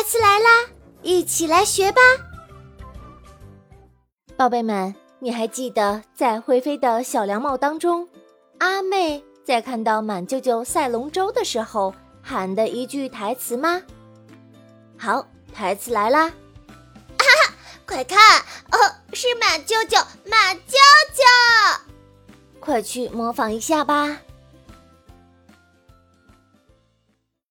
台词来啦，一起来学吧！宝贝们，你还记得在《会飞的小凉帽》当中，阿妹在看到满舅舅赛龙舟的时候喊的一句台词吗？好，台词来啦！哈哈，快看，哦，是满舅舅，满舅舅！快去模仿一下吧。